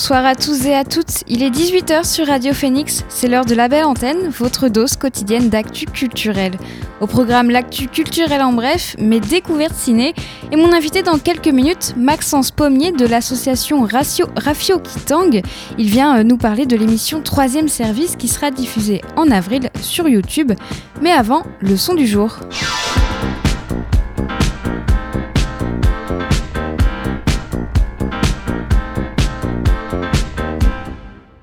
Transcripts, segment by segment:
Bonsoir à tous et à toutes, il est 18h sur Radio Phoenix, c'est l'heure de la belle antenne, votre dose quotidienne d'actu culturel. Au programme l'actu culturel en bref, mes découvertes ciné, et mon invité dans quelques minutes, Maxence Pommier de l'association Rafio Kitang. Il vient euh, nous parler de l'émission Troisième Service qui sera diffusée en avril sur YouTube. Mais avant, le son du jour.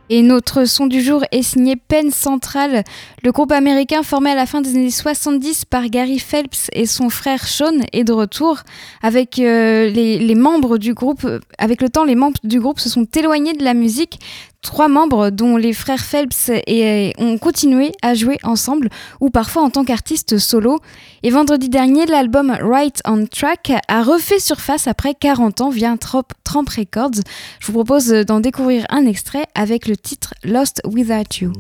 Et notre son du jour est signé Penn Central, le groupe américain formé à la fin des années 70 par Gary Phelps et son frère Sean est de retour. Avec euh, les, membres du groupe, avec le temps, les membres du groupe se sont éloignés de la musique. Trois membres, dont les frères Phelps, et, euh, ont continué à jouer ensemble ou parfois en tant qu'artistes solo. Et vendredi dernier, l'album Right on Track a refait surface après 40 ans via Tramp Records. Je vous propose d'en découvrir un extrait avec le titre Lost Without You.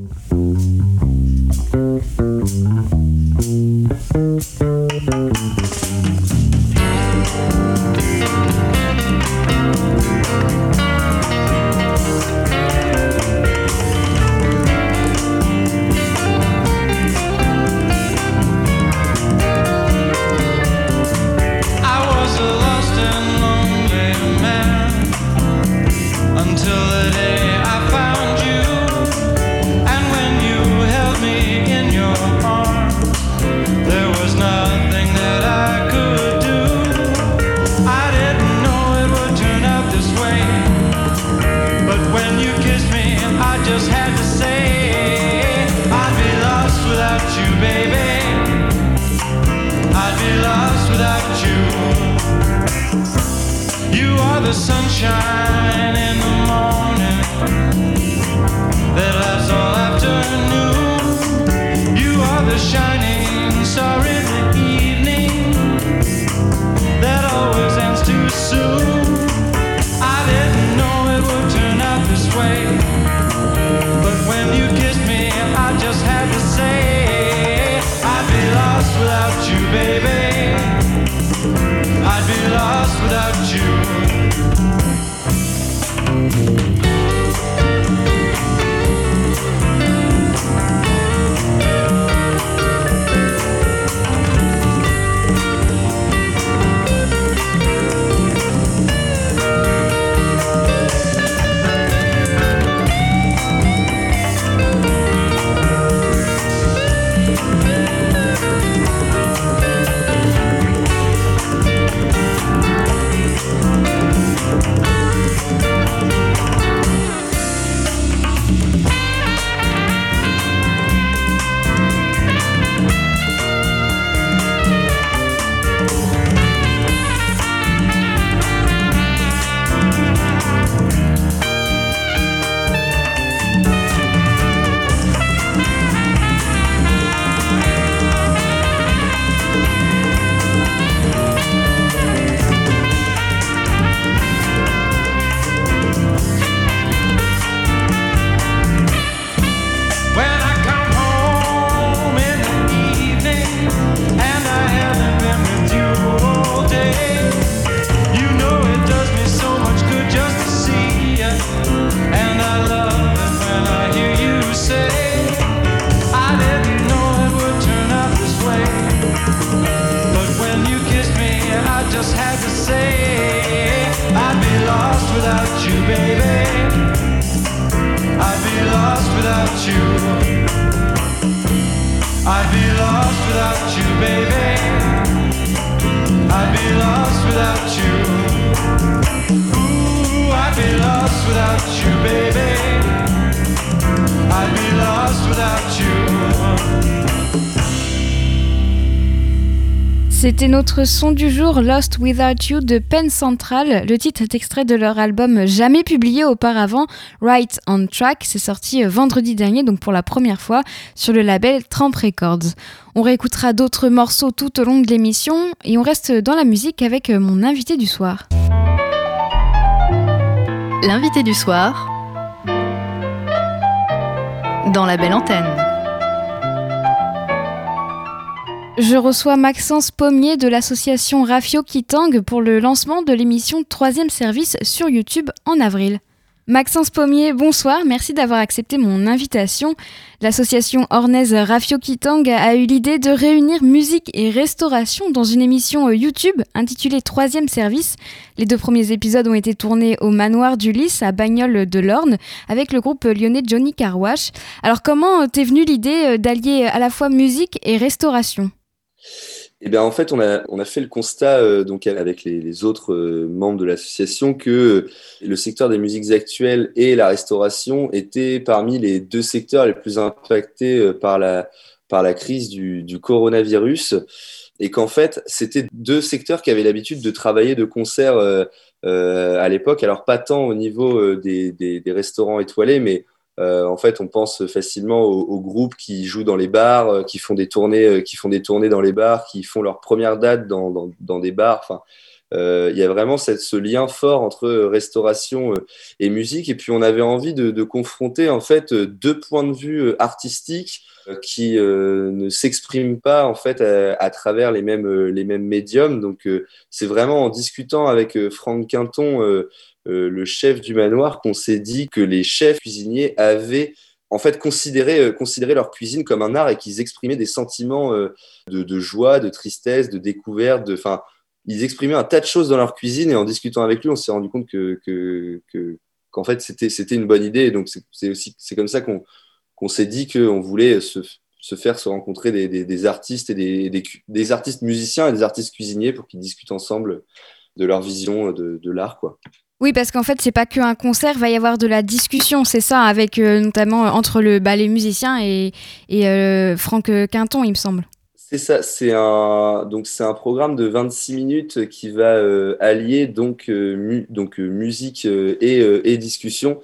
Notre son du jour Lost Without You de Penn Central. Le titre est extrait de leur album jamais publié auparavant, Right on Track. C'est sorti euh, vendredi dernier, donc pour la première fois, sur le label Tramp Records. On réécoutera d'autres morceaux tout au long de l'émission et on reste dans la musique avec euh, mon invité du soir. L'invité du soir dans la belle antenne. Je reçois Maxence Pommier de l'association Rafio Kitang pour le lancement de l'émission Troisième Service sur YouTube en avril. Maxence Pommier, bonsoir, merci d'avoir accepté mon invitation. L'association ornaise Rafio Kitang a eu l'idée de réunir musique et restauration dans une émission YouTube intitulée Troisième Service. Les deux premiers épisodes ont été tournés au manoir du Lys à Bagnoles de l'Orne avec le groupe lyonnais Johnny Carwash. Alors comment t'es venue l'idée d'allier à la fois musique et restauration? Eh bien, en fait, on a, on a fait le constat euh, donc avec les, autres euh, membres de l'association que le secteur des musiques actuelles et la restauration étaient parmi les deux secteurs les plus impactés euh, par la, par la crise du, du coronavirus et qu'en fait, c'était deux secteurs qui avaient l'habitude de travailler de concert à l'époque. Alors, pas tant au niveau des, des, des restaurants étoilés, mais euh, en fait, on pense facilement aux, groupes qui jouent dans les bars, euh, qui font des tournées, euh, qui font des tournées dans les bars, qui font leur première date dans, dans, dans des bars. Enfin, il y a vraiment cette, ce lien fort entre restauration et musique. Et puis, on avait envie de, de confronter en fait deux points de vue artistiques qui ne s'expriment pas en fait à, travers les mêmes les mêmes médiums. Donc, c'est vraiment en discutant avec Franck Quinton euh, le chef du manoir qu'on s'est dit que les chefs cuisiniers avaient en fait considéré, euh, leur cuisine comme un art et qu'ils exprimaient des sentiments euh, de, joie, de tristesse, de découverte, de, ils exprimaient un tas de choses dans leur cuisine et en discutant avec lui, on s'est rendu compte que, qu'en fait c'était, une bonne idée. donc c'est, aussi c'est comme ça qu'on, s'est dit qu'on voulait se, faire se rencontrer des, artistes et des, artistes musiciens et des artistes cuisiniers pour qu'ils discutent ensemble de leur vision de, de l'art. Oui, parce qu'en fait, c'est pas qu'un concert, il va y avoir de la discussion, c'est ça, avec euh, notamment entre le, bah, les musiciens et, euh, Franck Quinton, il me semble. C'est ça, c'est un, donc c'est un programme de 26 minutes qui va euh, allier donc, musique et discussion.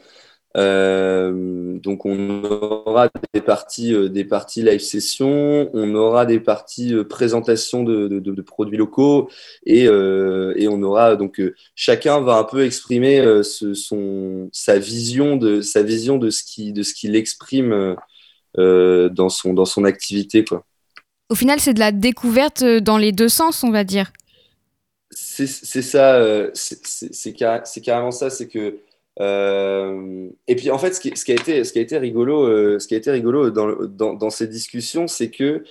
Euh, donc on aura des parties, euh, des parties live session, on aura des parties euh, présentation de, de, de, produits locaux et, et, on aura donc chacun va un peu exprimer ce, son, sa vision de sa vision de ce qui de ce qu'il exprime dans son dans son activité quoi. Au final, c'est de la découverte dans les deux sens, on va dire. C'est ça, c'est carrément ça, c'est que euh, et puis en fait, ce qui, a été, ce qui a été rigolo, euh, ce qui a été rigolo dans, ces discussions, c'est que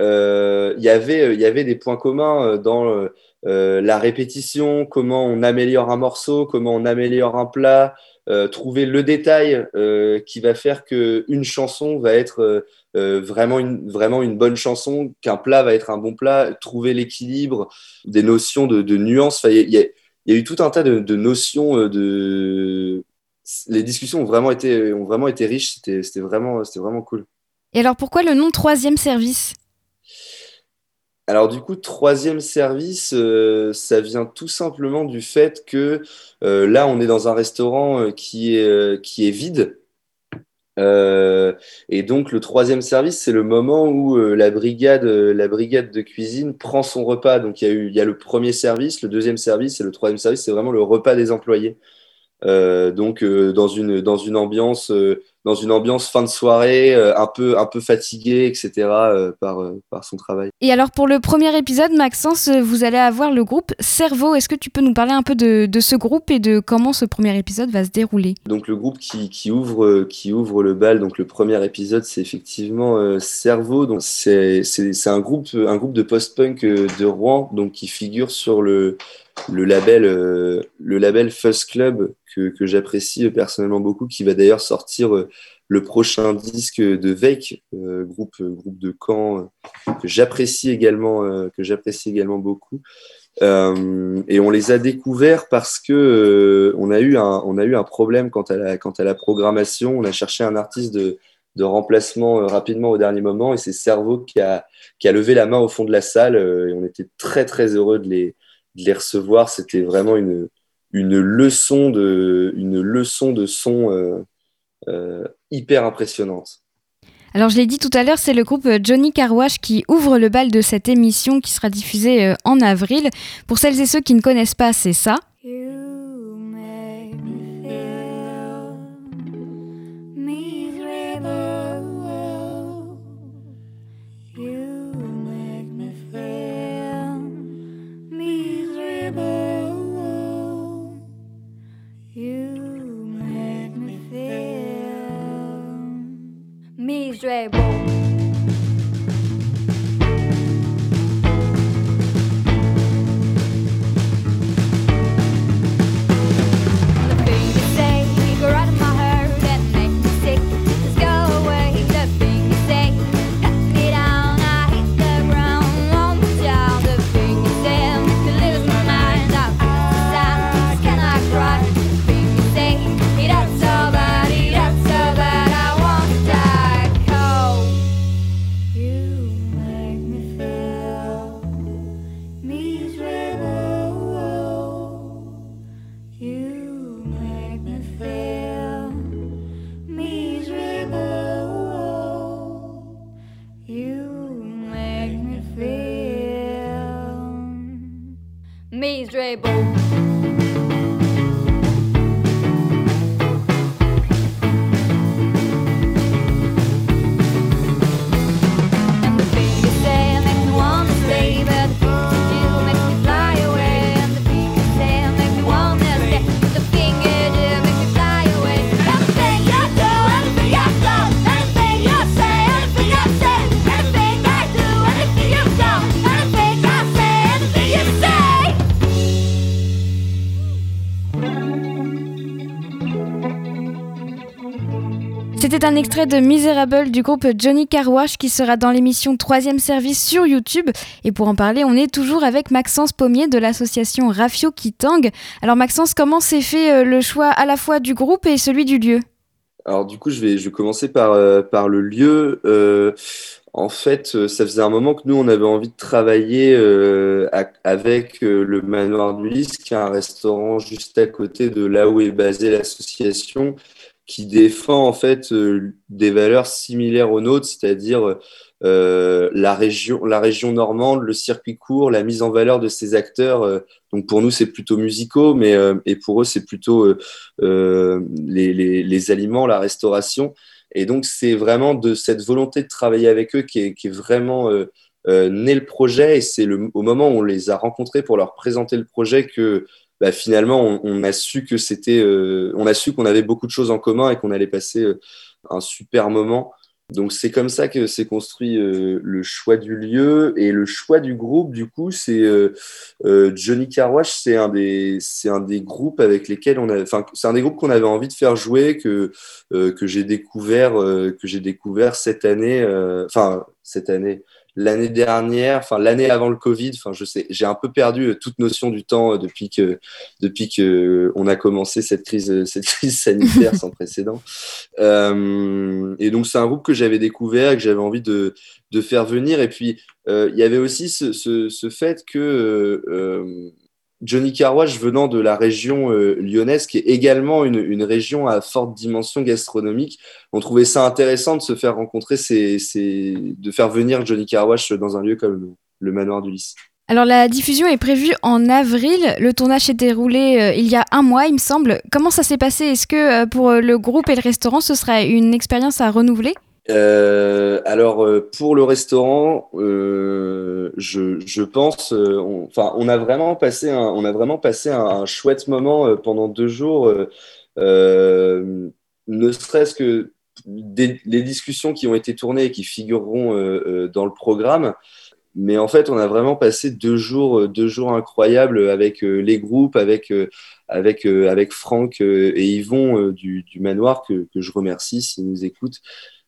euh, y avait, il y avait des points communs dans la répétition, comment on améliore un morceau, comment on améliore un plat, trouver le détail qui va faire que une chanson va être vraiment une vraiment une bonne chanson, qu'un plat va être un bon plat, trouver l'équilibre, des notions de, nuances. Il y a eu tout un tas de, notions euh, de. Les discussions ont vraiment été, ont vraiment été riches. C'était vraiment, vraiment cool. Et alors, pourquoi le nom troisième service? Alors du coup, troisième service, euh, ça vient tout simplement du fait que euh, là, on est dans un restaurant qui, est, qui est vide. Euh, et donc le troisième service, c'est le moment où euh, la brigade, euh, la brigade de cuisine prend son repas. Donc il y a eu, il y a le premier service, le deuxième service et le troisième service, c'est vraiment le repas des employés. donc dans une dans une ambiance dans une ambiance fin de soirée, euh, un peu, un peu fatigué, etc. Euh, par, euh, par son travail. Et alors pour le premier épisode, Maxence, vous allez avoir le groupe Cerveau. Est-ce que tu peux nous parler un peu de, de, ce groupe et de comment ce premier épisode va se dérouler? Donc le groupe qui, qui, ouvre, qui ouvre le bal, donc le premier épisode, c'est effectivement Cerveau. Donc c'est, un groupe, un groupe de post-punk de Rouen, donc qui figure sur le le label, le label Fuzz Club que, j'apprécie personnellement beaucoup, qui va d'ailleurs sortir le prochain disque de Veik, euh, groupe, groupe de Caen euh, que j'apprécie également, euh, que également beaucoup. et on les a découverts parce que on a eu un, on a eu un problème quant à la, quant à la programmation. On a cherché un artiste de, de remplacement rapidement au dernier moment. Et c'est Cerveau qui a, qui a levé la main au fond de la salle. et on était très, très heureux de les, de les recevoir. C'était vraiment une, une, leçon de, une leçon de son hyper impressionnante. Alors je l'ai dit tout à l'heure, c'est le groupe Johnny Carwash qui ouvre le bal de cette émission qui sera diffusée en avril. Pour celles et ceux qui ne connaissent pas, c'est ça. label. Miserable. C'était un extrait de Miserable du groupe Johnny Carwash qui sera dans l'émission Troisième Service sur YouTube. Et pour en parler, on est toujours avec Maxence Pommier de l'association Rafio Kitang. Alors Maxence, comment s'est fait euh, le choix à la fois du groupe et celui du lieu? Alors du coup, je vais, commencer par, euh, par le lieu. Euh, en fait, ça faisait un moment que nous, on avait envie de travailler avec le Manoir du Lys, qui est un restaurant juste à côté de là où est basée l'association qui défend en fait euh, des valeurs similaires aux nôtres, c'est-à-dire euh, la région, la région normande, le circuit court, la mise en valeur de ces acteurs. Euh, donc pour nous c'est plutôt musicaux, mais et pour eux c'est plutôt les, les, les, aliments, la restauration. Et donc c'est vraiment de cette volonté de travailler avec eux qui est, qui est vraiment né le projet. Et c'est au moment où on les a rencontrés pour leur présenter le projet que bah, finalement, on, a su que c'était, euh, on a su qu'on avait beaucoup de choses en commun et qu'on allait passer euh, un super moment. Donc c'est comme ça que s'est construit euh, le choix du lieu et le choix du groupe. Du coup, c'est Johnny Carwash, c'est un des, c'est un des groupes avec lesquels on a, enfin c'est un des groupes qu'on avait envie de faire jouer que que j'ai découvert que j'ai découvert cette année, enfin cette année l'année dernière, enfin l'année avant le Covid, enfin je sais, j'ai un peu perdu euh, toute notion du temps euh, depuis que depuis que euh, on a commencé cette crise cette crise sanitaire sans précédent. et donc c'est un groupe que j'avais découvert, que j'avais envie de de faire venir. Et puis il y avait aussi ce, ce, ce fait que Johnny Carwash venant de la région euh, lyonnaise, qui est également une, une, région à forte dimension gastronomique, on trouvait ça intéressant de se faire rencontrer, ces, de faire venir Johnny Carwash dans un lieu comme le, manoir du Lys. Alors la diffusion est prévue en avril, le tournage s'est déroulé euh, il y a un mois il me semble. Comment ça s'est passé? Est-ce que euh, pour le groupe et le restaurant ce serait une expérience à renouveler? Euh, alors euh, pour le restaurant, euh, je, je, pense, enfin on, a vraiment passé un, on a vraiment passé un, chouette moment pendant deux jours, ne serait-ce que les discussions qui ont été tournées et qui figureront dans le programme. Mais en fait, on a vraiment passé deux jours, deux jours incroyables avec les groupes, avec avec avec Franck et Yvon du, du manoir que, que je remercie s'ils nous écoutent.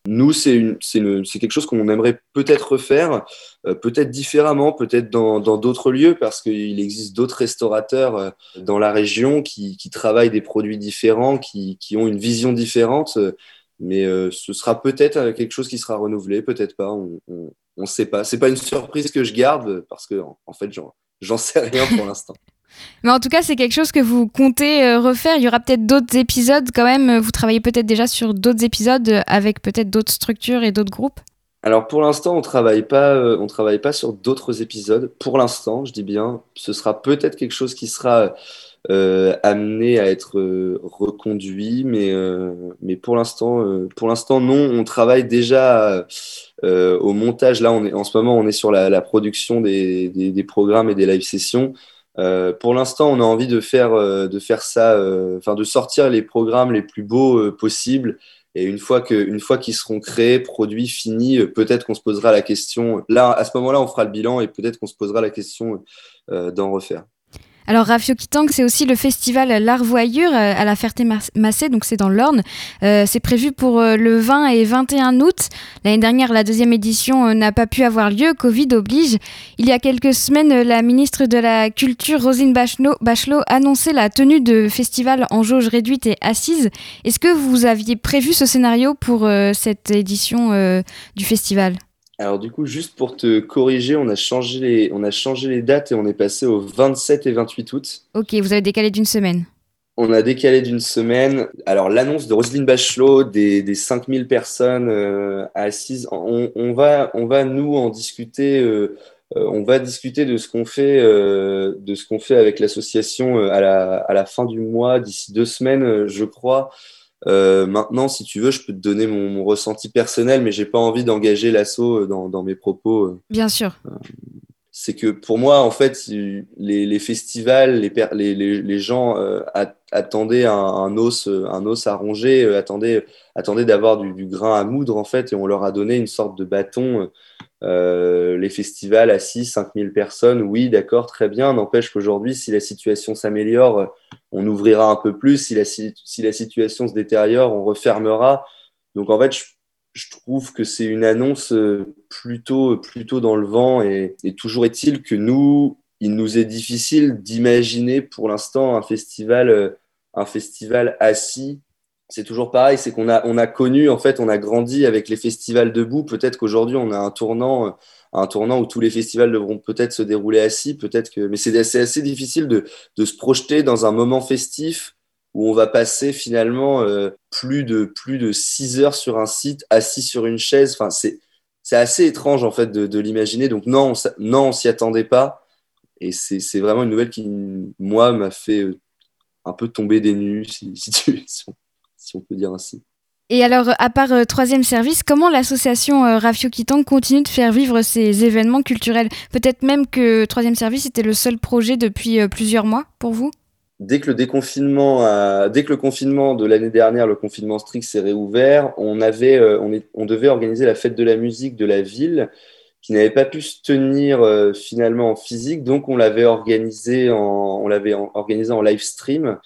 Nous, c'est quelque chose qu'on aimerait peut-être refaire, euh, peut-être différemment, peut-être dans d'autres lieux, parce qu'il existe d'autres restaurateurs euh, dans la région qui, qui, travaillent des produits différents, qui, qui, ont une vision différente. Mais ce sera peut-être quelque chose qui sera renouvelé, peut-être pas. On ne sait pas. C'est pas une surprise que je garde parce que en, fait, j'en sais rien pour l'instant. Mais en tout cas, c'est quelque chose que vous comptez refaire. Il y aura peut-être d'autres épisodes quand même. Vous travaillez peut-être déjà sur d'autres épisodes avec peut-être d'autres structures et d'autres groupes alors pour l'instant, on travaille pas, euh, on travaille pas sur d'autres épisodes. Pour l'instant, je dis bien, ce sera peut-être quelque chose qui sera euh, amené à être euh, reconduit, mais mais pour l'instant, pour l'instant non. On travaille déjà au montage. Là, on est en ce moment, on est sur la, production des, des, programmes et des live sessions. Pour l'instant, on a envie de faire de faire ça, enfin de sortir les programmes les plus beaux possibles et une fois que, une fois qu'ils seront créés, produits, finis, euh, peut-être qu'on se posera la question. Là, à ce moment-là, on fera le bilan et peut-être qu'on se posera la question euh, d'en refaire. Alors Rafio Kitang, c'est aussi le festival L'Arvoyure euh, à la Ferté-Massé, donc c'est dans l'Orne. Euh, c'est prévu pour euh, le 20 et 21 août. L'année dernière, la deuxième édition n'a pas pu avoir lieu, Covid oblige. Il y a quelques semaines, la ministre de la Culture, Rosine Bachelot, annonçait la tenue de festival en jauge réduite et assise. Est-ce que vous aviez prévu ce scénario pour cette édition du festival? Alors du coup, juste pour te corriger, on a changé les, on a changé les dates et on est passé au 27 et 28 août. Ok, vous avez décalé d'une semaine. On a décalé d'une semaine. Alors l'annonce de Roselyne Bachelot des, des 5000 personnes euh, assises, on, va, on va nous en discuter. Euh, euh, on va discuter de ce qu'on fait, de ce qu'on fait avec l'association à la, à la fin du mois, d'ici deux semaines, je crois. Euh, maintenant, si tu veux, je peux te donner mon, ressenti personnel, mais j'ai pas envie d'engager l'assaut euh, dans, mes propos. Euh. Bien sûr. c'est que pour moi, en fait, les, festivals, les, les, gens attendaient un, os, un os à ronger, attendaient, attendaient d'avoir du, du, grain à moudre, en fait, et on leur a donné une sorte de bâton euh, les festivals à 6, 5 000 personnes, oui, d'accord, très bien. N'empêche qu'aujourd'hui, si la situation s'améliore, on ouvrira un peu plus. Si la, si la situation se détériore, on refermera. Donc en fait, je, trouve que c'est une annonce euh, plutôt, plutôt dans le vent. Et, et toujours est-il que nous, il nous est difficile d'imaginer pour l'instant un festival, euh, un festival assis c'est toujours pareil, c'est qu'on a, on a connu, en fait, on a grandi avec les festivals debout. Peut-être qu'aujourd'hui, on a un tournant, un tournant où tous les festivals devront peut-être se dérouler assis. Peut-être que, mais c'est assez, difficile de, de, se projeter dans un moment festif où on va passer finalement euh, plus de plus de six heures sur un site, assis sur une chaise. Enfin, c'est c'est assez étrange en fait de, l'imaginer. Donc non, on, non, on s'y attendait pas. Et c'est vraiment une nouvelle qui, moi, m'a fait euh, un peu tomber des nues, peut dire ainsi. Et alors, à part euh, Troisième Service, comment l'association euh, Rafio Kitang continue de faire vivre ces événements culturels? Peut-être même que Troisième Service était le seul projet depuis euh, plusieurs mois pour vous? Dès que le déconfinement, dès que le confinement de l'année dernière, le confinement strict s'est réouvert, on avait, on, est, on, devait organiser la fête de la musique de la ville, qui n'avait pas pu se tenir finalement en physique, donc on l'avait organisé en, on l'avait organisé en live stream.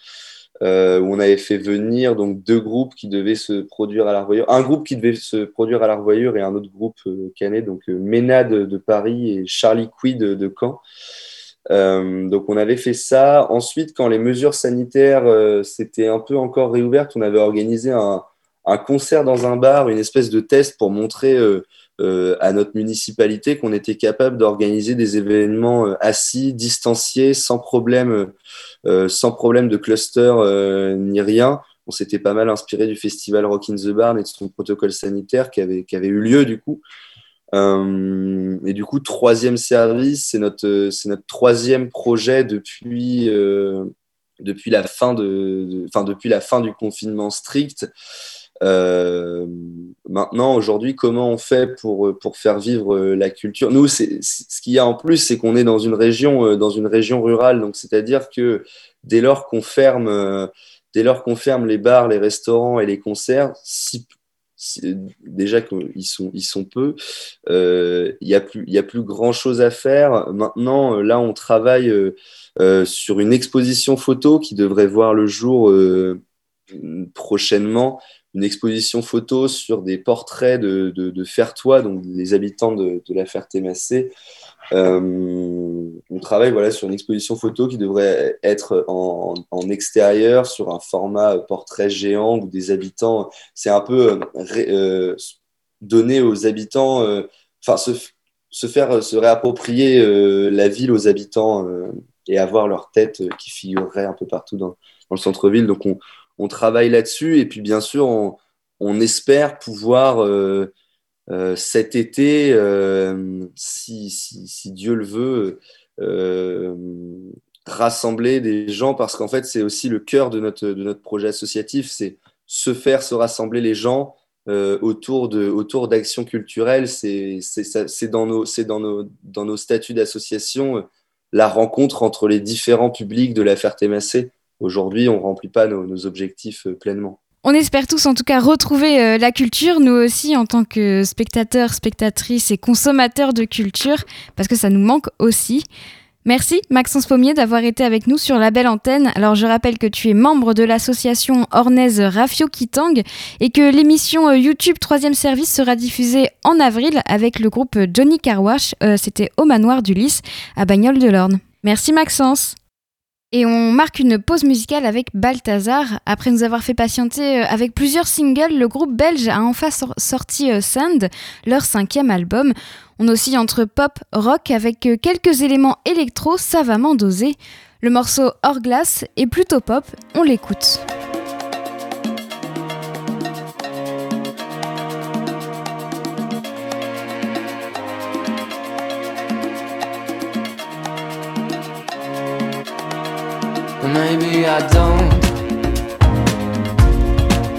Euh, où on avait fait venir donc deux groupes qui devaient se produire à l'Arvoyure, un groupe qui devait se produire à l'Arvoyure et un autre groupe euh, canet, donc euh, Ménade de Paris et Charlie Quid de, Caen. donc on avait fait ça. Ensuite, quand les mesures sanitaires s'étaient un peu encore réouvertes, on avait organisé un, concert dans un bar, une espèce de test pour montrer euh, à notre municipalité qu'on était capable d'organiser des événements euh, assis, distanciés, sans problème, euh, sans problème de cluster ni rien. On s'était pas mal inspiré du festival Rock in the Barn et de son protocole sanitaire qui avait, qui avait eu lieu du coup. et du coup, troisième service, c'est notre, c'est notre troisième projet depuis, depuis, la fin de, depuis la fin du confinement strict. Euh, maintenant, aujourd'hui, comment on fait pour, pour faire vivre euh, la culture? Nous, ce qu'il y a en plus, c'est qu'on est dans une région, euh, dans une région rurale. Donc, c'est-à-dire que dès lors qu'on ferme, dès lors qu'on ferme les bars, les restaurants et les concerts, si, déjà qu'ils sont, ils sont peu, il n'y a plus, a plus grand chose à faire. Maintenant, là, on travaille sur une exposition photo qui devrait voir le jour prochainement une exposition photo sur des portraits de, de, de Fertois, donc les habitants de, de la Ferté-Massé. Euh, on travaille voilà, sur une exposition photo qui devrait être en, extérieur, sur un format portrait géant où des habitants, c'est un peu euh, donner aux habitants, euh, enfin se, se, faire se réapproprier euh, la ville aux habitants euh, et avoir leur tête qui figurerait un peu partout dans, dans le centre-ville. Donc on, on travaille là-dessus. Et puis, bien sûr, on, espère pouvoir euh, euh, cet été, euh, si, Dieu le veut, rassembler des gens parce qu'en fait, c'est aussi le cœur de notre, projet associatif, c'est se faire se rassembler les gens autour d'actions culturelles. C'est dans nos statuts d'association la rencontre entre les différents publics de la Ferté-Massé aujourd'hui, on ne remplit pas nos, objectifs euh, pleinement. On espère tous en tout cas retrouver euh, la culture, nous aussi en tant que spectateurs, spectatrices et consommateurs de culture, parce que ça nous manque aussi. Merci Maxence Pommier d'avoir été avec nous sur la belle antenne. Alors je rappelle que tu es membre de l'association ornaise Rafio Kitang et que l'émission euh, YouTube 3 service sera diffusée en avril avec le groupe Johnny Carwash. C'était au manoir du Lys à Bagnoles de l'Orne. Merci Maxence. Et on marque une pause musicale avec Balthazar. Après nous avoir fait patienter euh, avec plusieurs singles, le groupe belge a enfin sorti euh, Sand, leur cinquième album. On oscille entre pop, rock avec euh, quelques éléments électro savamment dosés. Le morceau Hors glace est plutôt pop, on l'écoute. Maybe I don't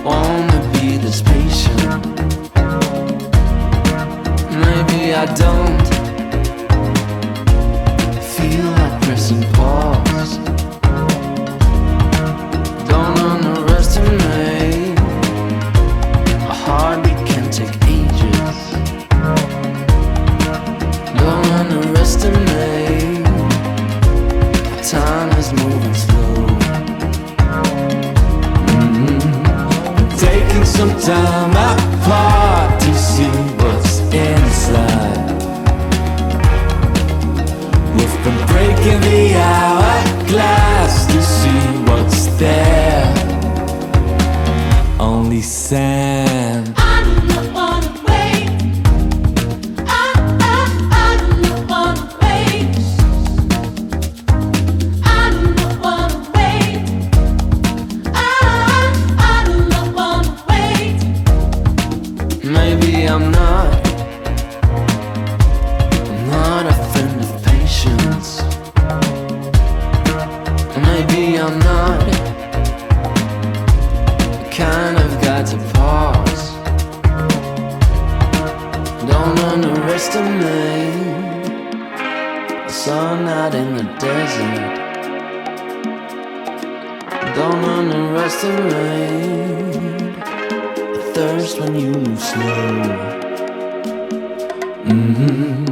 wanna be this patient. Maybe I don't feel like pressing pause. Taking some time apart to see what's inside. We've been breaking the hourglass to see what's there. Only sand. Kind of guy to pause. Don't underestimate the sun out in the desert. Don't underestimate the thirst when you move slow. Mm-hmm.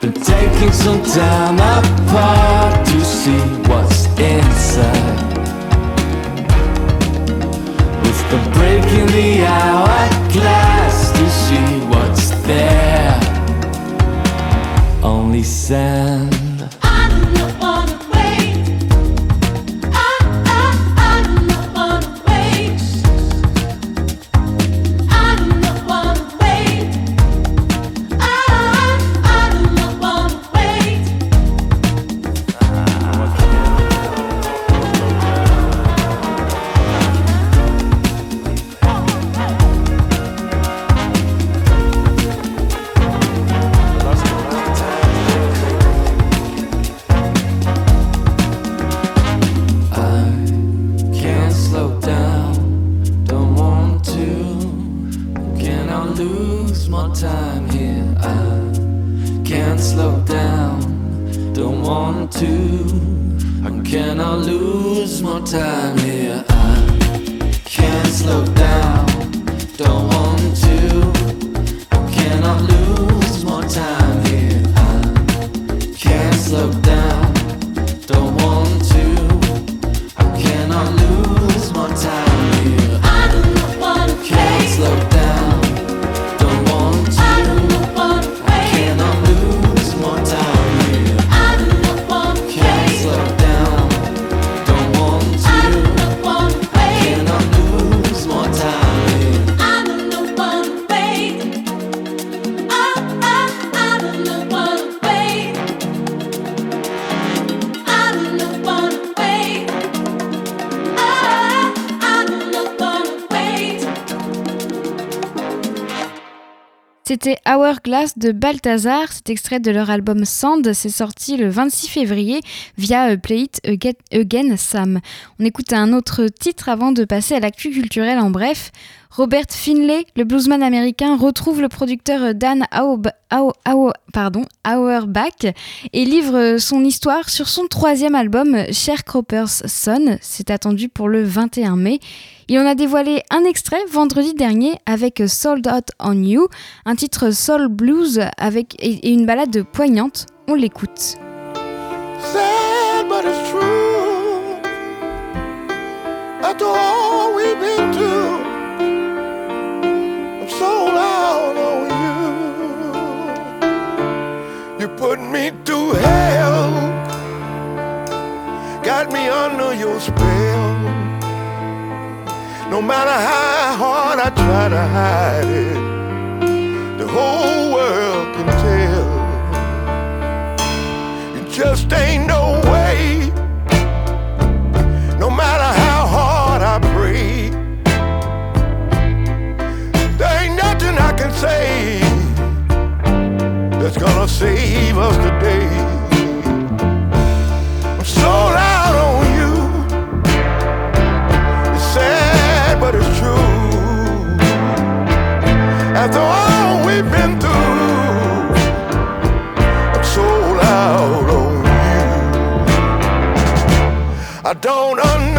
Been taking some time apart to see what's inside. Breaking the hourglass to see what's there. Only sand. C'était Hourglass de Balthazar, c'est extrait de leur album Sand, c'est sorti le 26 février via Play It Again Sam. On écoute un autre titre avant de passer à l'actu culturel en bref. Robert Finlay, le bluesman américain, retrouve le producteur Dan Auerbach et livre son histoire sur son troisième album, Sharecropper's Son. C'est attendu pour le 21 mai. Il en a dévoilé un extrait vendredi dernier avec Sold Out on You, un titre soul blues avec, et une balade poignante. On l'écoute. Sold out on you. You put me through hell, got me under your spell. No matter how hard I try to hide it, the whole world can tell. It just ain't no way, no matter can say that's gonna save us today. I'm sold out on you. It's sad, but it's true. After all we've been through, I'm sold out on you. I don't understand.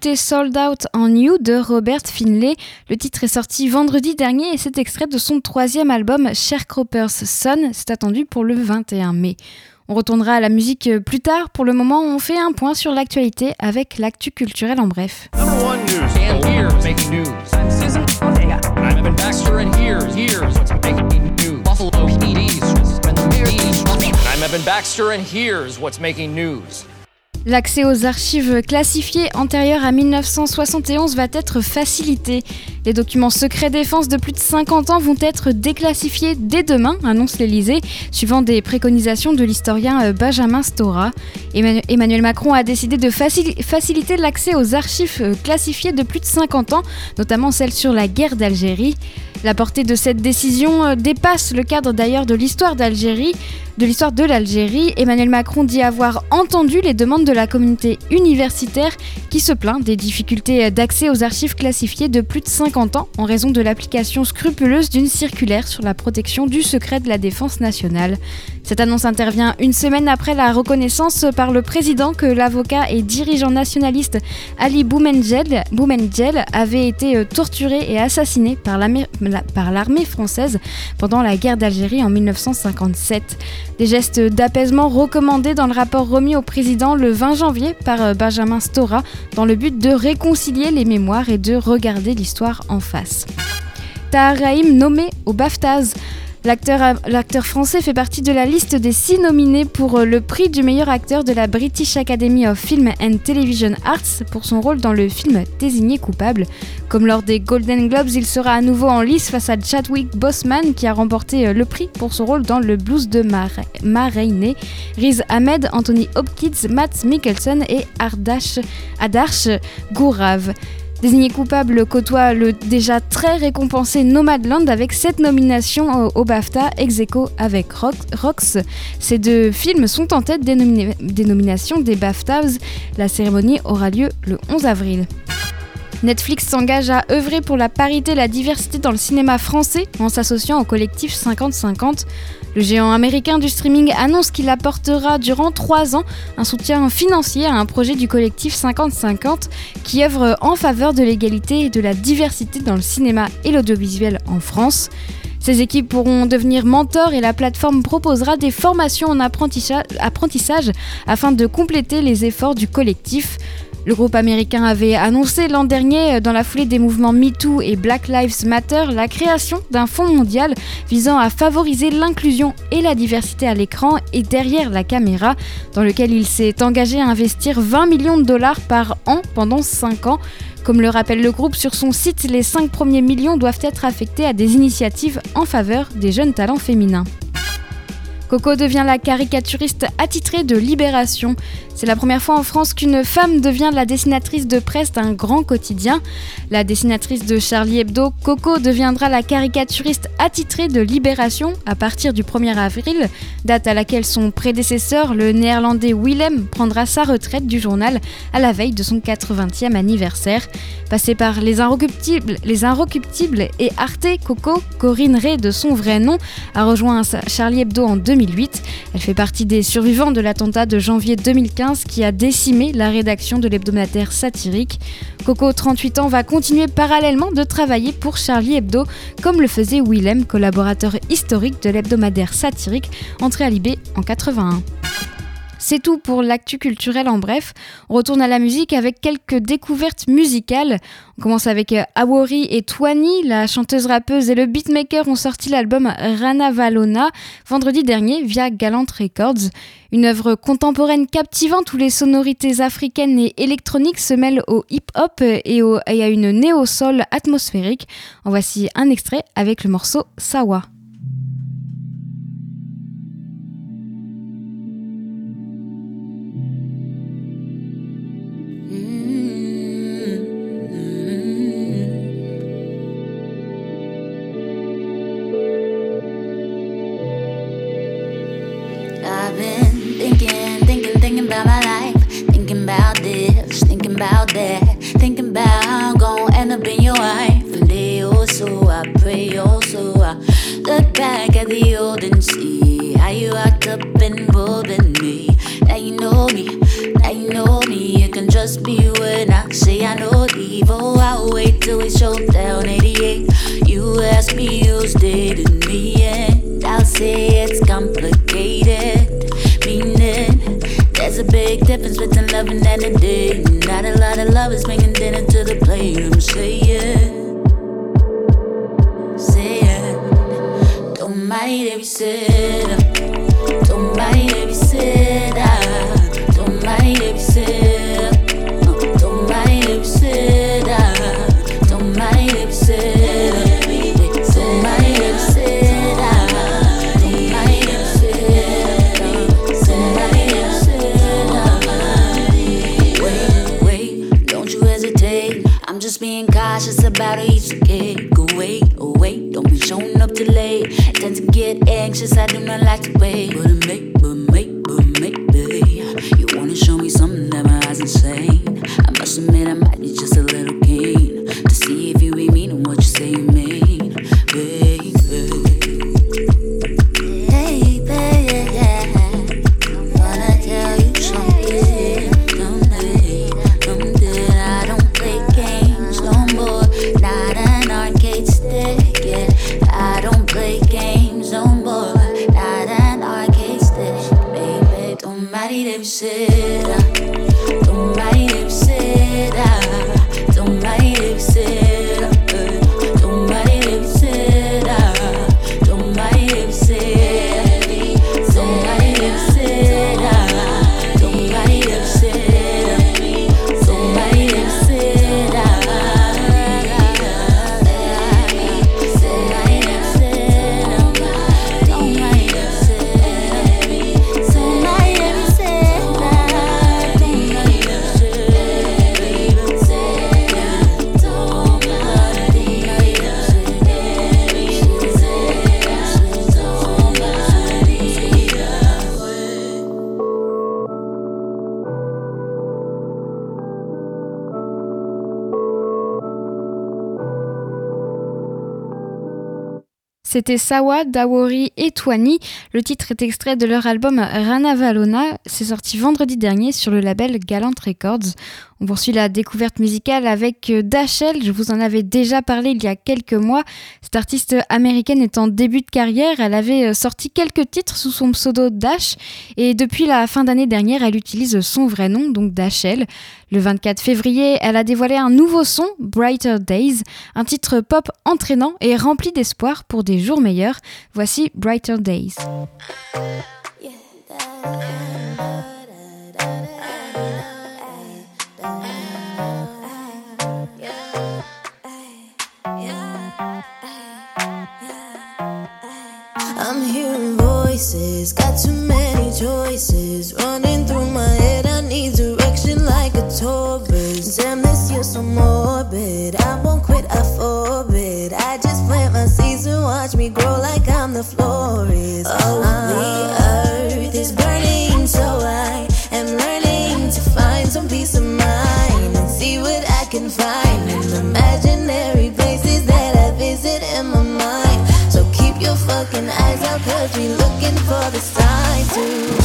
Venez d'écouter Sold Out on You de Robert Finlay. Le titre est sorti vendredi dernier et c'est extrait de son troisième album Sharecropper's Son. C'est attendu pour le 21 mai. On retournera à la musique plus tard. Pour le moment, on fait un point sur l'actualité avec l'actu culturel en bref. Number one news. And here's making news? I'm Evan Baxter, and here's here's what's making news? L'accès aux archives classifiées antérieures à 1971 va être facilité. Les documents secrets défense de plus de 50 ans vont être déclassifiés dès demain, annonce l'Elysée, suivant des préconisations de l'historien euh, Benjamin Stora. Emmanuel Macron a décidé de facil- faciliter l'accès aux archives euh, classifiées de plus de 50 ans, notamment celles sur la guerre d'Algérie. La portée de cette décision euh, dépasse le cadre d'ailleurs de l'histoire d'Algérie. de l'histoire de l'Algérie. Emmanuel Macron dit avoir entendu les demandes de la communauté universitaire qui se plaint des difficultés d'accès aux archives classifiées de plus de 50 ans en raison de l'application scrupuleuse d'une circulaire sur la protection du secret de la défense nationale. Cette annonce intervient une semaine après la reconnaissance par le président que l'avocat et dirigeant nationaliste Ali Boumendjel, avait été torturé et assassiné par l'armée française pendant la guerre d'Algérie en 1957. Des gestes d'apaisement recommandés dans le rapport remis au président le 20 janvier par euh, Benjamin Stora dans le but de réconcilier les mémoires et de regarder l'histoire en face. Tahar nommé au BAFTAs. L'acteur français fait partie de la liste des six nominés pour euh, le prix du meilleur acteur de la British Academy of Film and Television Arts pour son rôle dans le film Désigné coupable. Comme lors des Golden Globes, il sera à nouveau en lice face à Chadwick Boseman qui a remporté euh, le prix pour son rôle dans le blues de Ma, Riz Ahmed, Anthony Hopkins, Matt Mikkelsen et Ardash, Adarsh Gourav. Désigné coupable côtoie le déjà très récompensé Nomadland avec 7 nominations au, BAFTA, ex avec Rox. Ces deux films sont en tête des, des nominations des BAFTAs. La cérémonie aura lieu le 11 avril. Netflix s'engage à œuvrer pour la parité et la diversité dans le cinéma français en s'associant au collectif 50-50. Le géant américain du streaming annonce qu'il apportera durant trois ans un soutien financier à un projet du collectif 50-50 qui œuvre en faveur de l'égalité et de la diversité dans le cinéma et l'audiovisuel en France. Ces équipes pourront devenir mentors et la plateforme proposera des formations en apprentissage afin de compléter les efforts du collectif. Le groupe américain avait annoncé l'an dernier, euh, dans la foulée des mouvements MeToo et Black Lives Matter, la création d'un fonds mondial visant à favoriser l'inclusion et la diversité à l'écran et derrière la caméra, dans lequel il s'est engagé à investir 20 millions de dollars par an pendant 5 ans. Comme le rappelle le groupe sur son site, les 5 premiers millions doivent être affectés à des initiatives en faveur des jeunes talents féminins. Coco devient la caricaturiste attitrée de Libération. C'est la première fois en France qu'une femme devient la dessinatrice de presse d'un grand quotidien. La dessinatrice de Charlie Hebdo, Coco, deviendra la caricaturiste attitrée de Libération à partir du 1er avril, date à laquelle son prédécesseur, le néerlandais Willem, prendra sa retraite du journal à la veille de son 80e anniversaire. Passée par Les Inrecuptibles, Les Inrecuptibles et Arte, Coco, Corinne Ray de son vrai nom, a rejoint Charlie Hebdo en 2000 elle fait partie des survivants de l'attentat de janvier 2015 qui a décimé la rédaction de l'hebdomadaire satirique. Coco, 38 ans, va continuer parallèlement de travailler pour Charlie Hebdo, comme le faisait Willem, collaborateur historique de l'hebdomadaire satirique, entré à Libé en 81. C'est tout pour l'actu culturel en bref. On retourne à la musique avec quelques découvertes musicales. On commence avec euh, Awori et Twani, la chanteuse rappeuse et le beatmaker ont sorti l'album Rana Valona vendredi dernier via Galant Records. Une œuvre contemporaine captivante où les sonorités africaines et électroniques se mêlent au hip-hop et, à une néo-soul atmosphérique. En voici un extrait avec le morceau Sawa. Can trust me when I say I know the evil. I'll wait till we show down 88. You ask me who's dating me, and I'll say it's complicated. Meaning, there's a big difference between loving and a date. Not a lot of lovers making dinner to the plate. I'm saying, saying, don't mind sit up, don't mind if you I do not like to wait. C'était Sawa, Dawori et Twani. Le titre est extrait de leur album Rana Valona. C'est sorti vendredi dernier sur le label Galant Records. On poursuit la découverte musicale avec euh, Dashel. Je vous en avais déjà parlé il y a quelques mois. Cette artiste américaine est en début de carrière. Elle avait euh, sorti quelques titres sous son pseudo Dash. Et depuis la fin d'année dernière, elle utilise son vrai nom, donc Dashel. Le 24 février, elle a dévoilé un nouveau son, Brighter Days, un titre pop entraînant et rempli d'espoir pour des jours meilleurs. Voici Brighter Days. Voices, got too many choices running through my head. I need direction like a tour bus. Damn, this year's so morbid. I won't quit, I forbid. I just plant my seeds and watch me grow like I'm the florist. Oh, the earth is burning, so I am learning to find some peace of mind and see what I can find in imaginary places that I visit in my mind. So keep your fucking eyes out, cause we for the sign to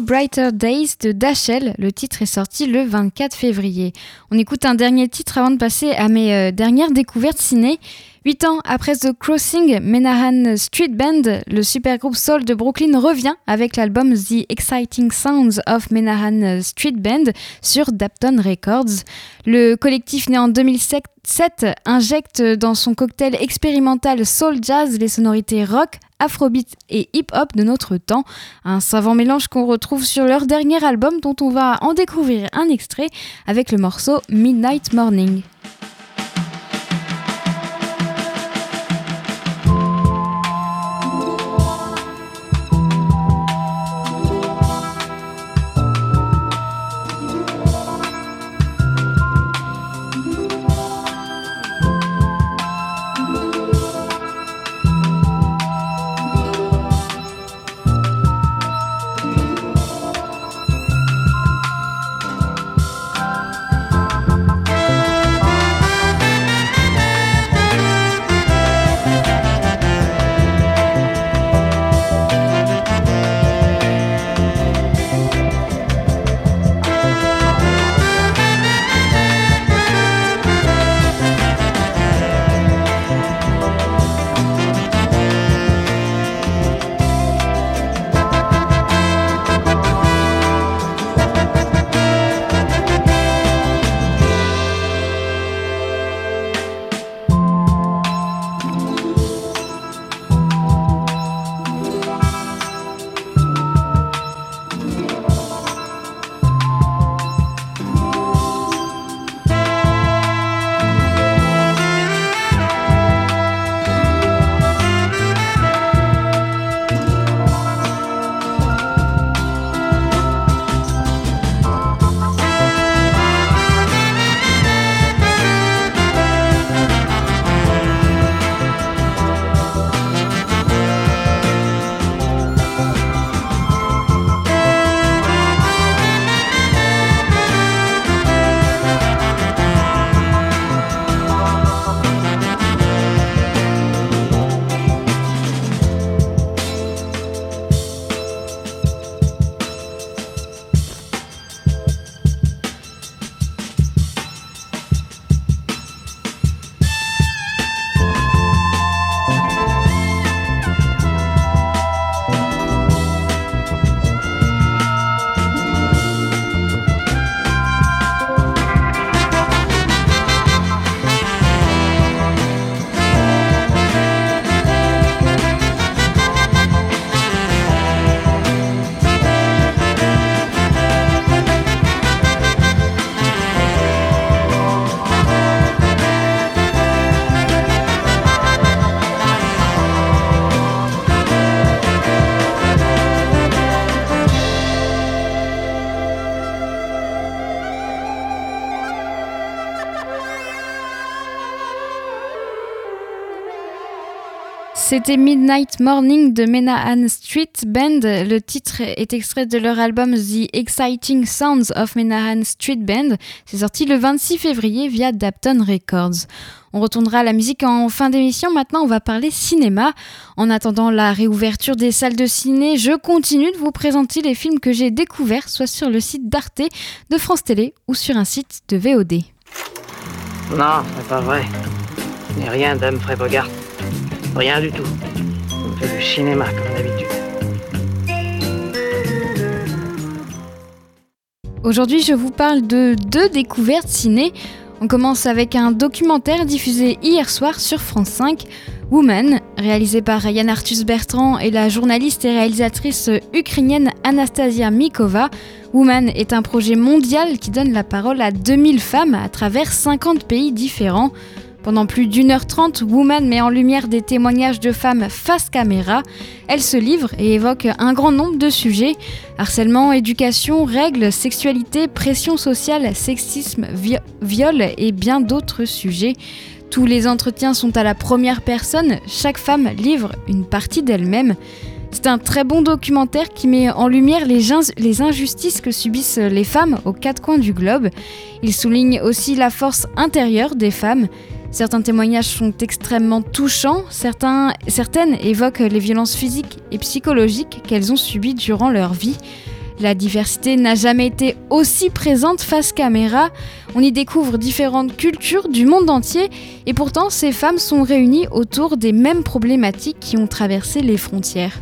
Brighter Days de Dashel. Le titre est sorti le 24 février. On écoute un dernier titre avant de passer à mes euh, dernières découvertes ciné. Huit ans après The Crossing, Menahan Street Band, le super groupe soul de Brooklyn, revient avec l'album The Exciting Sounds of Menahan Street Band sur Dapton Records. Le collectif né en 2007 injecte dans son cocktail expérimental soul jazz les sonorités rock, afrobeat et hip-hop de notre temps. Un savant mélange qu'on retrouve sur leur dernier album dont on va en découvrir un extrait avec le morceau Midnight Morning. C'était Midnight Morning de Menahan Street Band. Le titre est extrait de leur album The Exciting Sounds of Menahan Street Band. C'est sorti le 26 février via Dapton Records. On retournera à la musique en fin d'émission. Maintenant, on va parler cinéma. En attendant la réouverture des salles de ciné, je continue de vous présenter les films que j'ai découverts, soit sur le site d'Arte, de France Télé ou sur un site de VOD. Non, c'est pas vrai. Il rien d'Humphrey Bogart. Rien du tout. On fait du cinéma comme d'habitude. Aujourd'hui, je vous parle de deux découvertes ciné. On commence avec un documentaire diffusé hier soir sur France 5, Woman, réalisé par Yann Arthus Bertrand et la journaliste et réalisatrice ukrainienne Anastasia Mikova. Woman est un projet mondial qui donne la parole à 2000 femmes à travers 50 pays différents. Pendant plus d'une heure trente, Woman met en lumière des témoignages de femmes face caméra. Elle se livre et évoque un grand nombre de sujets harcèlement, éducation, règles, sexualité, pression sociale, sexisme, viol et bien d'autres sujets. Tous les entretiens sont à la première personne, chaque femme livre une partie d'elle-même. C'est un très bon documentaire qui met en lumière les, les, injustices que subissent les femmes aux quatre coins du globe. Il souligne aussi la force intérieure des femmes. Certains témoignages sont extrêmement touchants, certaines évoquent les violences physiques et psychologiques qu'elles ont subies durant leur vie. La diversité n'a jamais été aussi présente face caméra. On y découvre différentes cultures du monde entier et pourtant ces femmes sont réunies autour des mêmes problématiques qui ont traversé les frontières.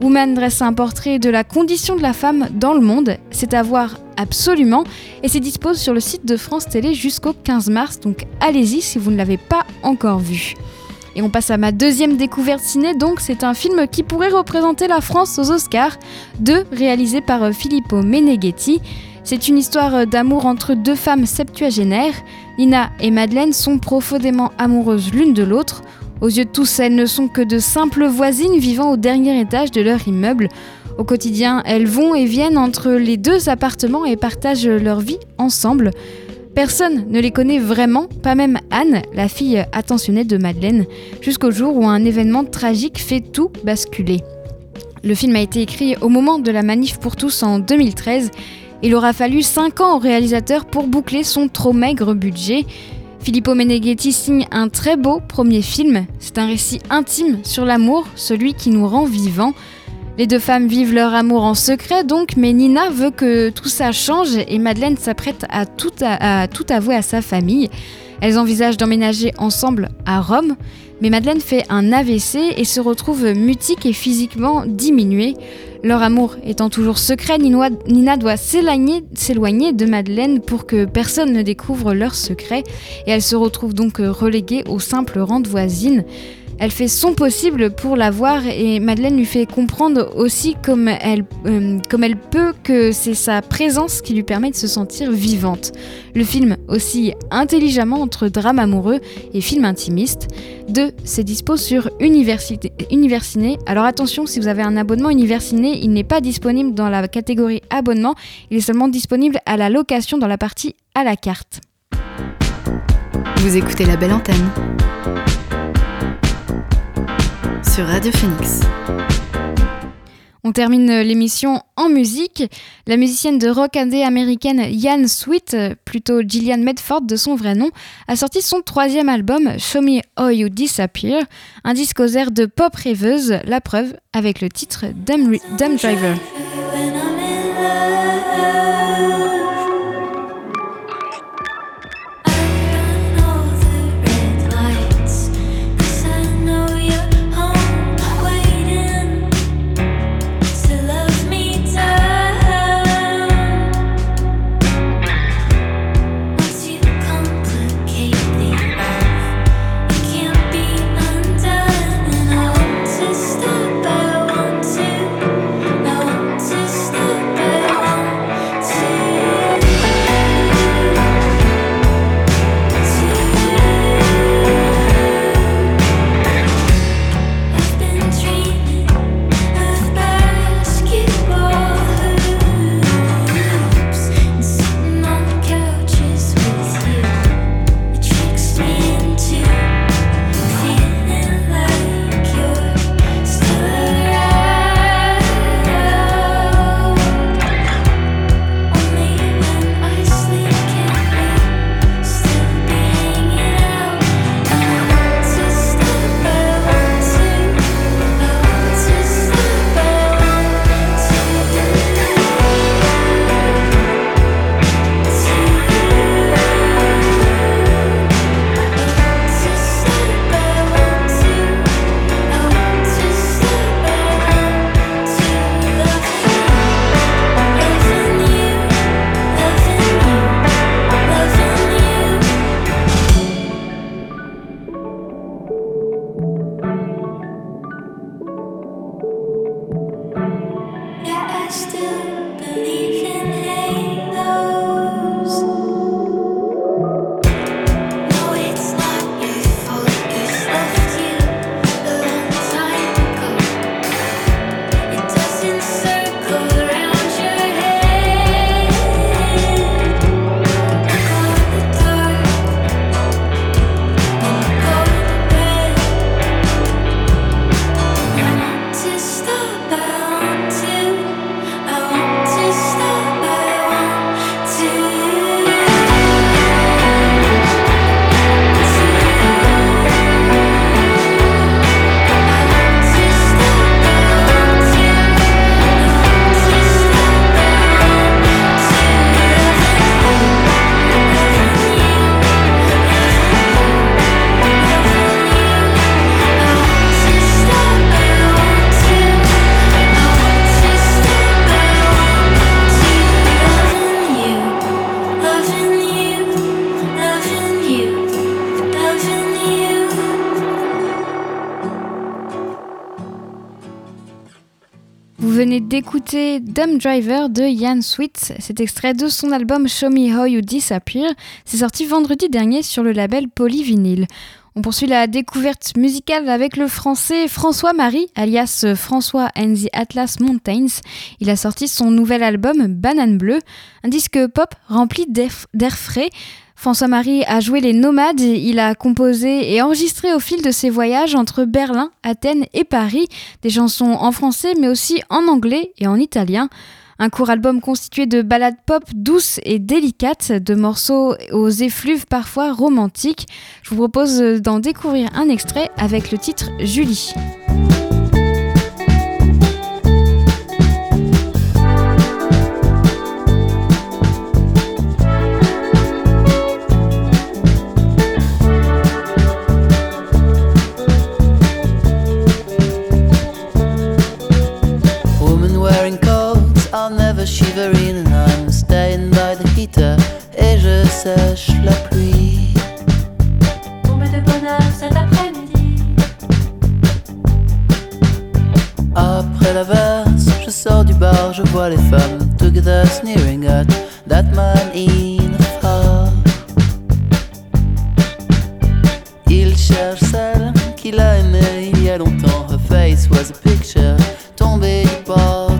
Woman dresse un portrait de la condition de la femme dans le monde. C'est à voir absolument et c'est dispose sur le site de France Télé jusqu'au 15 mars, donc allez-y si vous ne l'avez pas encore vu. Et on passe à ma deuxième découverte ciné, donc c'est un film qui pourrait représenter la France aux Oscars, deux réalisé par euh, Filippo Meneghetti. C'est une histoire euh, d'amour entre deux femmes septuagénaires. Nina et Madeleine sont profondément amoureuses l'une de l'autre. Aux yeux de tous, elles ne sont que de simples voisines vivant au dernier étage de leur immeuble. Au quotidien, elles vont et viennent entre les deux appartements et partagent leur vie ensemble. Personne ne les connaît vraiment, pas même Anne, la fille attentionnée de Madeleine, jusqu'au jour où un événement tragique fait tout basculer. Le film a été écrit au moment de la manif pour tous en 2013. Il aura fallu 5 ans au réalisateur pour boucler son trop maigre budget. Filippo Meneghetti signe un très beau premier film. C'est un récit intime sur l'amour, celui qui nous rend vivants. Les deux femmes vivent leur amour en secret donc, mais Nina veut que tout ça change et Madeleine s'apprête à tout, avouer à sa famille. Elles envisagent d'emménager ensemble à Rome, mais Madeleine fait un AVC et se retrouve mutique et physiquement diminuée. Leur amour étant toujours secret, Nina doit s'éloigner de Madeleine pour que personne ne découvre leur secret et elle se retrouve donc reléguée au simple rang de voisine. Elle fait son possible pour la voir et Madeleine lui fait comprendre aussi comme elle, euh, comme elle peut que c'est sa présence qui lui permet de se sentir vivante. Le film oscille intelligemment entre drame amoureux et film intimiste. 2. C'est dispo sur Universiné. Alors attention, si vous avez un abonnement Universiné, il n'est pas disponible dans la catégorie abonnement, il est seulement disponible à la location dans la partie à la carte. Vous écoutez la belle antenne sur Radio Phoenix. On termine l'émission en musique. La musicienne de rock indé américaine Yann Sweet, plutôt Gillian Medford de son vrai nom, a sorti son troisième album Show Me How You Disappear, un disque aux airs de pop rêveuse, la preuve avec le titre Dumb, Dumb Driver. D'écouter Dumb Driver de Ian Sweet. C'est extrait de son album Show Me How You Disappear. C'est sorti vendredi dernier sur le label Polyvinyl. On poursuit la découverte musicale avec le français François-Marie, alias François and the Atlas Mountains. Il a sorti son nouvel album Banane Bleue, un disque pop rempli d'air frais. François-Marie a joué les nomades, il a composé et enregistré au fil de ses voyages entre Berlin, Athènes et Paris des chansons en français mais aussi en anglais et en italien. Un court album constitué de ballades pop douces et délicates, de morceaux aux effluves parfois romantiques. Je vous propose d'en découvrir un extrait avec le titre Julie. La pluie. De bonheur cet après-midi. Après la verse, je sors du bar, je vois les femmes together sneering at that man in a far. Il cherche celle qu'il a aimée il y a longtemps. Her face was a picture tombée du porte-monnaie.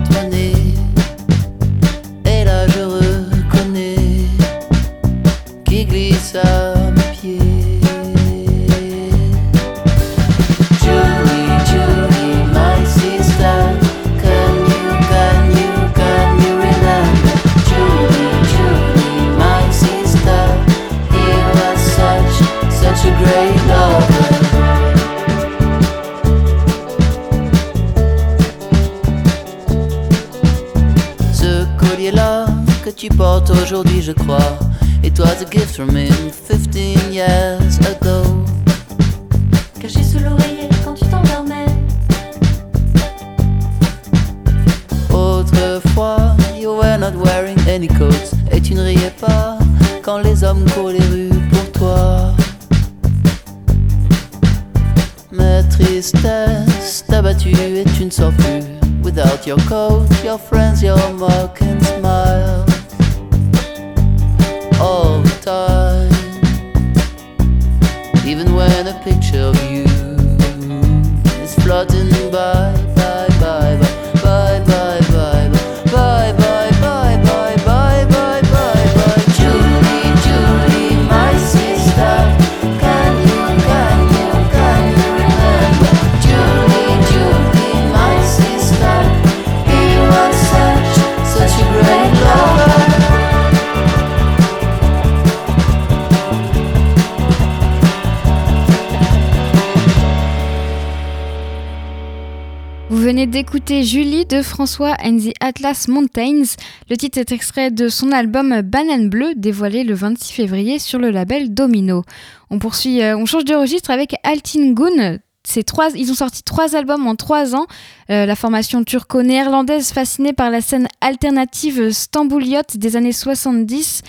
François and the Atlas Mountains. Le titre est extrait de son album Banane Bleue, dévoilé le 26 février sur le label Domino. On poursuit, euh, on change de registre avec Altin Gun. Trois, ils ont sorti trois albums en trois ans. Euh, la formation turco-néerlandaise fascinée par la scène alternative stambouliote des années 70.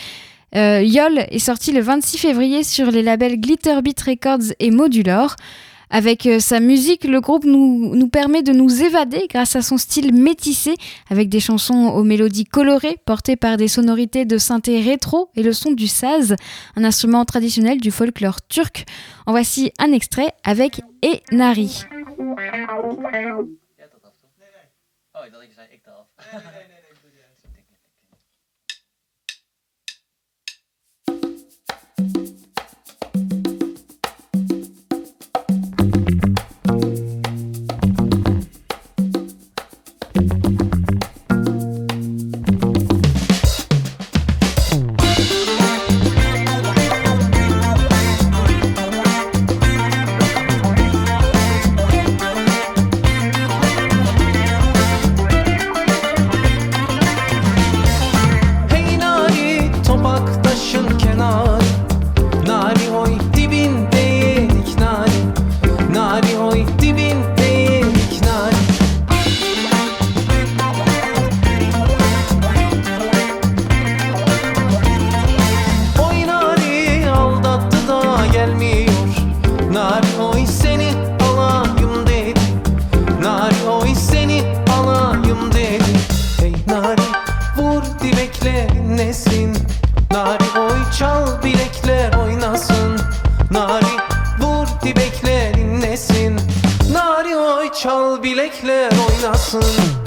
Euh, Yol est sorti le 26 février sur les labels Glitterbeat Records et Modular. Avec euh, sa musique, le groupe nous, nous, permet de nous évader grâce à son style métissé, avec des chansons aux mélodies colorées portées par des sonorités de synthé rétro et le son du saz, un instrument traditionnel du folklore turc. En voici un extrait avec Enari. melekler oynasın.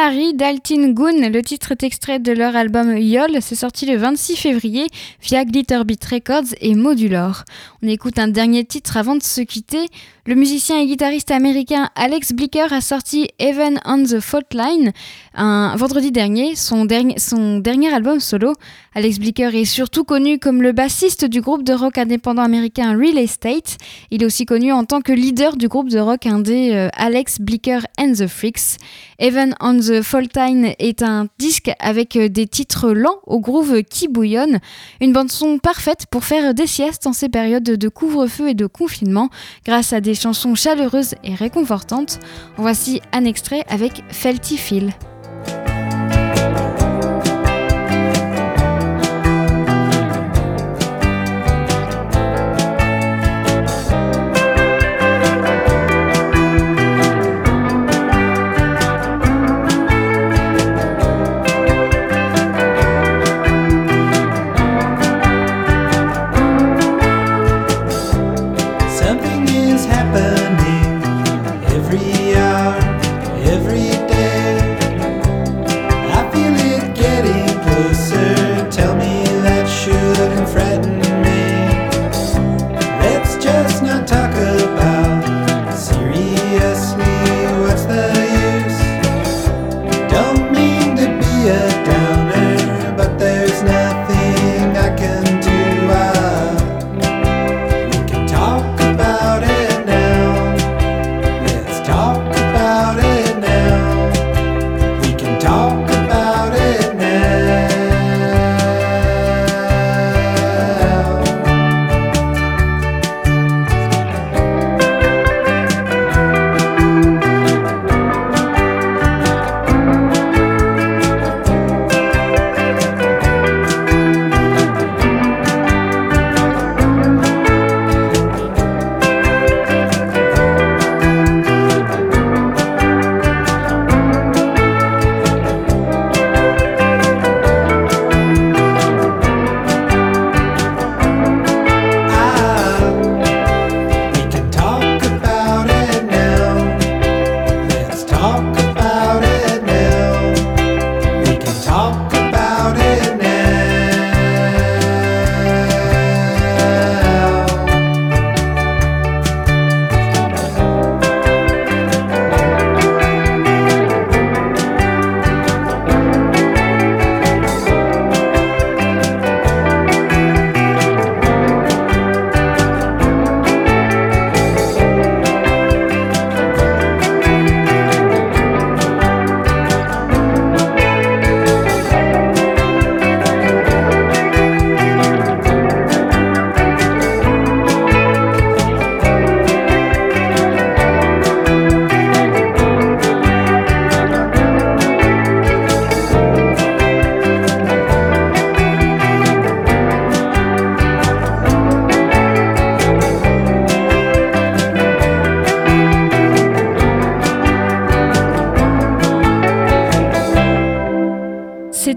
C'était Enari d'Altin Goon. Le titre est extrait de leur album Yol. C'est sorti le 26 février via Glitterbeat Records et Modulor. On écoute un dernier titre avant de se quitter. Le musicien et guitariste américain Alex Blicker a sorti Even on the Fault Line un vendredi dernier, son, dernier- son album solo. Alex Blicker est surtout connu comme le bassiste du groupe de rock indépendant américain Real Estate. Il est aussi connu en tant que leader du groupe de rock indé euh, Alex Blicker and the Freaks. Even on the Fault Line est un disque avec euh, des titres lents au groove qui bouillonne. Une bande-son parfaite pour faire des siestes en ces périodes de couvre-feu et de confinement grâce à des chansons chaleureuses et réconfortantes. Voici un extrait avec Felty Feel.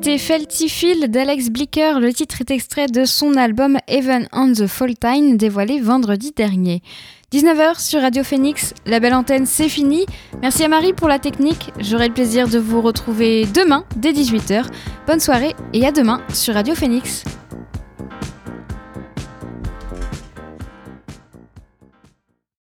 C'était Felty Feel d'Alex Blicker. Le titre est extrait de son album Even on the Fall Time dévoilé vendredi dernier. 19h sur Radio Phoenix, la belle antenne c'est fini. Merci à Marie pour la technique. J'aurai le plaisir de vous retrouver demain dès 18h. Bonne soirée et à demain sur Radio Phoenix.